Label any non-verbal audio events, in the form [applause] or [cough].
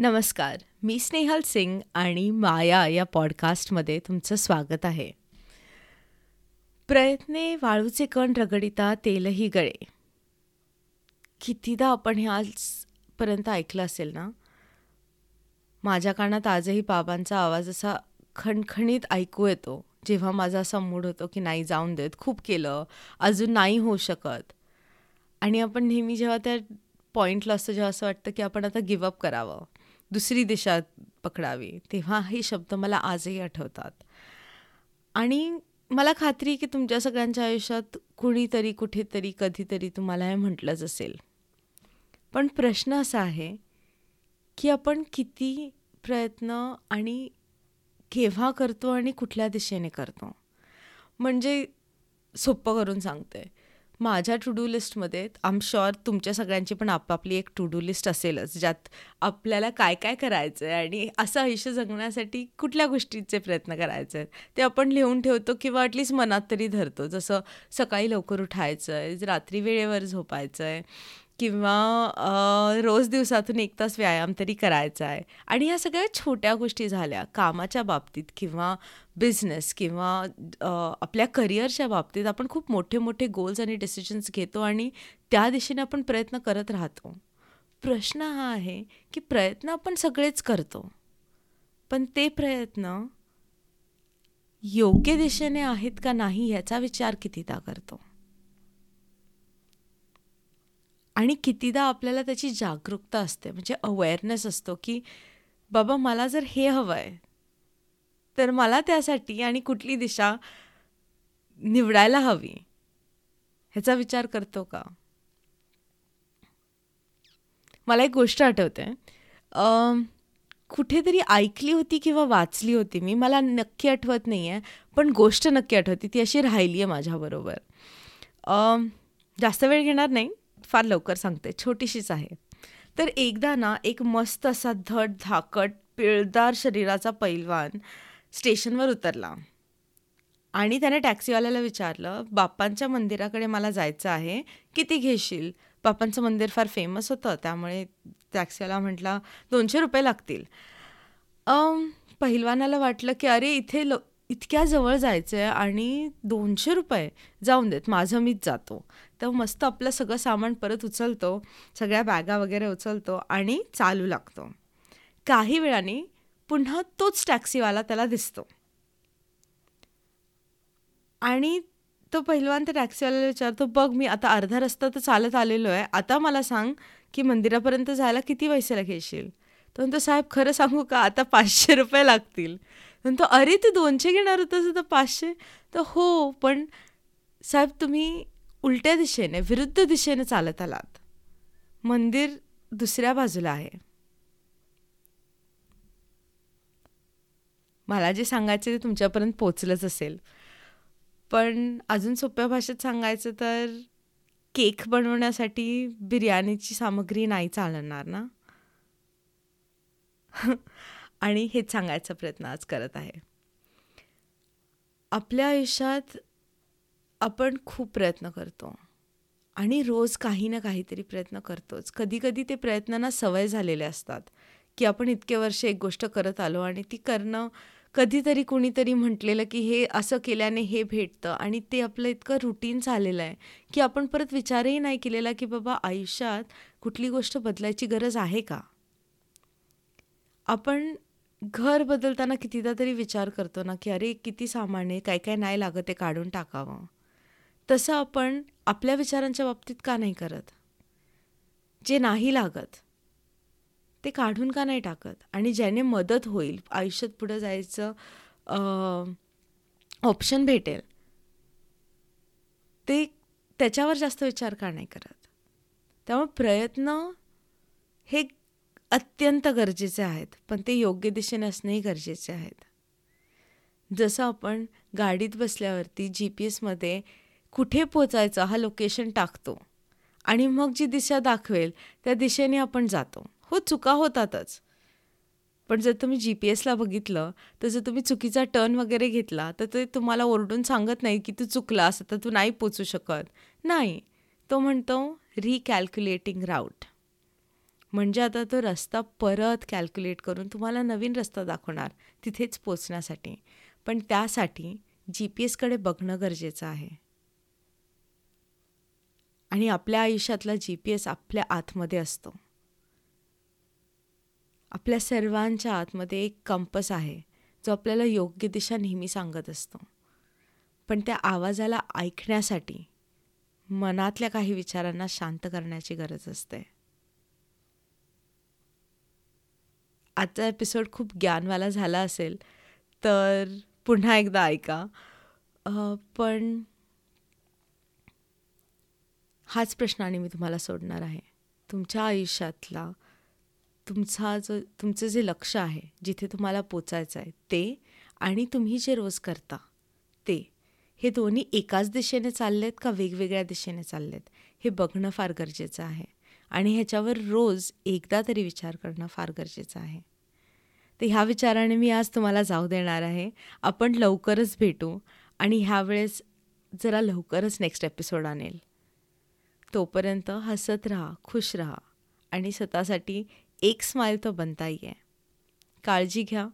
नमस्कार मी स्नेहल सिंग आणि माया या पॉडकास्टमध्ये तुमचं स्वागत आहे. प्रयत्ने वाळूचे कण रगडिता तेलही गळे. कितीदा आपण हे आजपर्यंत ऐकलं असेल ना? माझ्या कानात आजही बाबांचा आवाज असा खणखणीत ऐकू येतो जेव्हा माझा असा मूड होतो की नाही जाऊन देत खूप केलं अजून नाही होऊ शकत. आणि आपण नेहमी जेव्हा त्या पॉईंटला असतं जेव्हा असं वाटतं की आपण आता गिवअप करावं. दुसरी दिशा पकडावी तेव्हा हे शब्द मला आजही आठवतात. आणि मला खात्री की तुमच्या सगळ्यांच्या आयुष्यात कुणीतरी कुठेतरी कधीतरी तुम्हाला हे म्हटलंच असेल. पण प्रश्न असा आहे की आपण किती प्रयत्न आणि केव्हा करतो आणि कुठल्या दिशेने करतो? म्हणजे सोपं करून सांगते. माझ्या टू डू लिस्टमध्ये आम शुअर तुमच्या सगळ्यांची पण आपापली एक टू डू लिस्ट असेलच ज्यात आपल्याला काय काय करायचं आहे आणि असं आयुष्य जगण्यासाठी कुठल्या गोष्टीचे प्रयत्न करायचे आहेत ते आपण लिहून ठेवतो किंवा अटलिस्ट मनात तरी धरतो. जसं सकाळी लवकर उठायचं आहे रात्री वेळेवर झोपायचं आहे किंवा रोज दिवसातून एक तास व्यायाम तरी करायचा आहे. आणि ह्या सगळ्या छोट्या गोष्टी झाल्या. कामाच्या बाबतीत किंवा बिझनेस किंवा आपल्या करिअरच्या बाबतीत आपण खूप मोठे मोठे गोल्स आणि डिसिजन्स घेतो आणि त्या दिशेने आपण प्रयत्न करत राहतो. प्रश्न हा आहे की प्रयत्न आपण सगळेच करतो. पण ते प्रयत्न योग्य दिशेने आहेत का नाही ह्याचा विचार कितीदा करतो? आणि कितीदा आपल्याला त्याची जागरूकता असते. म्हणजे अवेअरनेस असतो की बाबा मला जर हे हवं आहे तर मला त्यासाठी आणि कुठली दिशा निवडायला हवी. ह्याचा विचार करतो का? मला एक गोष्ट आठवते. कुठेतरी ऐकली होती किंवा वाचली होती मी. मला नक्की आठवत नाही आहे पण गोष्ट नक्की आठवते. ती अशी राहिली आहे माझ्याबरोबर जास्त वेळ घेणार नाही. फार लवकर सांगते. छोटीशीच आहे. तर एकदा ना एक मस्त असा धड धाकट पिळदार शरीराचा पैलवान स्टेशनवर उतरला. आणि त्याने टॅक्सीवाल्याला विचारलं बाप्पांच्या मंदिराकडे मला जायचं आहे किती घेशील? बाप्पांचं मंदिर फार फेमस होतं त्यामुळे टॅक्सीवाला म्हटला दोनशे रुपये लागतील. पहिलवानाला वाटलं की अरे इथे ल इतक्या जवळ जायचं आहे आणि दोनशे रुपये जाऊन देत. माझं मीच जातो. तर मस्त आपलं सगळं सामान परत उचलतो. सगळ्या बॅगा वगैरे उचलतो आणि चालू लागतो. काही वेळाने पुन्हा तोच टॅक्सीवाला त्याला दिसतो. आणि तो पहिलवान त्या टॅक्सीवाल्याला विचारतो बघ मी आता अर्धा रस्ता तर चालत आलेलो आहे आता मला सांग की मंदिरापर्यंत जायला किती पैसे घेशील तर म्हणतो साहेब खरं सांगू का? आता पाचशे रुपये लागतील. म्हणतो अरे तू दोनशे घेणार होतंस तर पाचशे? तर हो पण साहेब तुम्ही उलट्या दिशेने विरुद्ध दिशेने चालत आलात. मंदिर दुसऱ्या बाजूला आहे. मला जे सांगायचं ते तुमच्यापर्यंत पोचलंच असेल. पण अजून सोप्या भाषेत सांगायचं तर केक बनवण्यासाठी बिर्याणीची सामग्री नाही चालणार ना? [laughs] आणि हेच सांगायचा प्रयत्न आज करत आहे. आपल्या आयुष्यात आपण खूप प्रयत्न करतो. आणि रोज काही ना काहीतरी प्रयत्न करतोच. कधीकधी ते प्रयत्नांना सवय झालेले असतात की आपण इतके वर्ष एक गोष्ट करत आलो आणि ती करणं कधीतरी कुणीतरी म्हटलेलं की हे असं केल्याने हे भेटतं आणि ते आपलं इतकं रुटीन झालेलं आहे की आपण परत विचारही नाही केलेला की बाबा आयुष्यात कुठली गोष्ट बदलायची गरज आहे का? आपण घर बदलताना कितीदा तरी विचार करतो ना की अरे किती सामान आहे काय काय नाही लागत ते काढून टाकावं. तसं आपण आपल्या विचारांच्या बाबतीत का नाही करत? जे नाही लागत ते काढून का नाही टाकत? आणि ज्याने मदत होईल आयुष्यात पुढं जायचं ऑप्शन भेटेल ते त्याच्यावर जास्त विचार का नाही करत? त्यामुळे प्रयत्न हे अत्यंत गरजेचे आहेत पण ते योग्य दिशेने असणेही गरजेचे आहेत. जसं आपण गाडीत बसल्यावरती जी पी एसमध्ये कुठे पोचायचं हा लोकेशन टाकतो आणि मग जी दिशा दाखवेल त्या दिशेने आपण जातो. हो चुका होतातच. पण जर तुम्ही जी पी एसला बघितलं तर जर तुम्ही चुकीचा टर्न वगैरे घेतला तर ते तुम्हाला ओरडून सांगत नाही की तू चुकलास तर तू नाही पोचू शकत. नाही. तो म्हणतो रिकॅल्क्युलेटिंग राऊट म्हणजे आता तो रस्ता परत कॅल्क्युलेट करून तुम्हाला नवीन रस्ता दाखवणार तिथेच पोचण्यासाठी. पण त्यासाठी जी पी एसकडे बघणं गरजेचं आहे. आणि आपल्या आयुष्यातला जी पी एस आपल्या आतमध्ये असतो. आपल्या सर्वांच्या आतमध्ये एक कंपस आहे जो आपल्याला योग्य दिशा नेहमी सांगत असतो. पण त्या आवाजाला ऐकण्यासाठी मनातल्या काही विचारांना शांत करण्याची गरज असते. आजचा एपिसोड खूप ज्ञानवाला झाला असेल तर पुन्हा एकदा ऐका. पण हाच प्रश्न आणि मी तुम्हाला सोडणार आहे. तुमच्या आयुष्यातला तुमचा जो तुमचं जे लक्ष आहे जिथे तुम्हाला पोचायचं आहे ते आणि तुम्ही जे रोज करता ते हे दोन्ही एकाच दिशेने चाललेत का वेगवेगळ्या दिशेने चाललेत हे बघणं फार गरजेचं आहे. आणि ह्याच्यावर रोज एकदा तरी विचार करणं फार गरजेचं आहे. तर ह्या विचाराने मी आज तुम्हाला जाऊ देणार आहे. आपण लवकरच भेटू आणि ह्यावेळेस जरा लवकरच नेक्स्ट एपिसोड आणेल. तोपर्यंत हसत राहा खुश राहा आणि स्वतःसाठी एक स्माईल तर बनताही आहे. काळजी घ्या.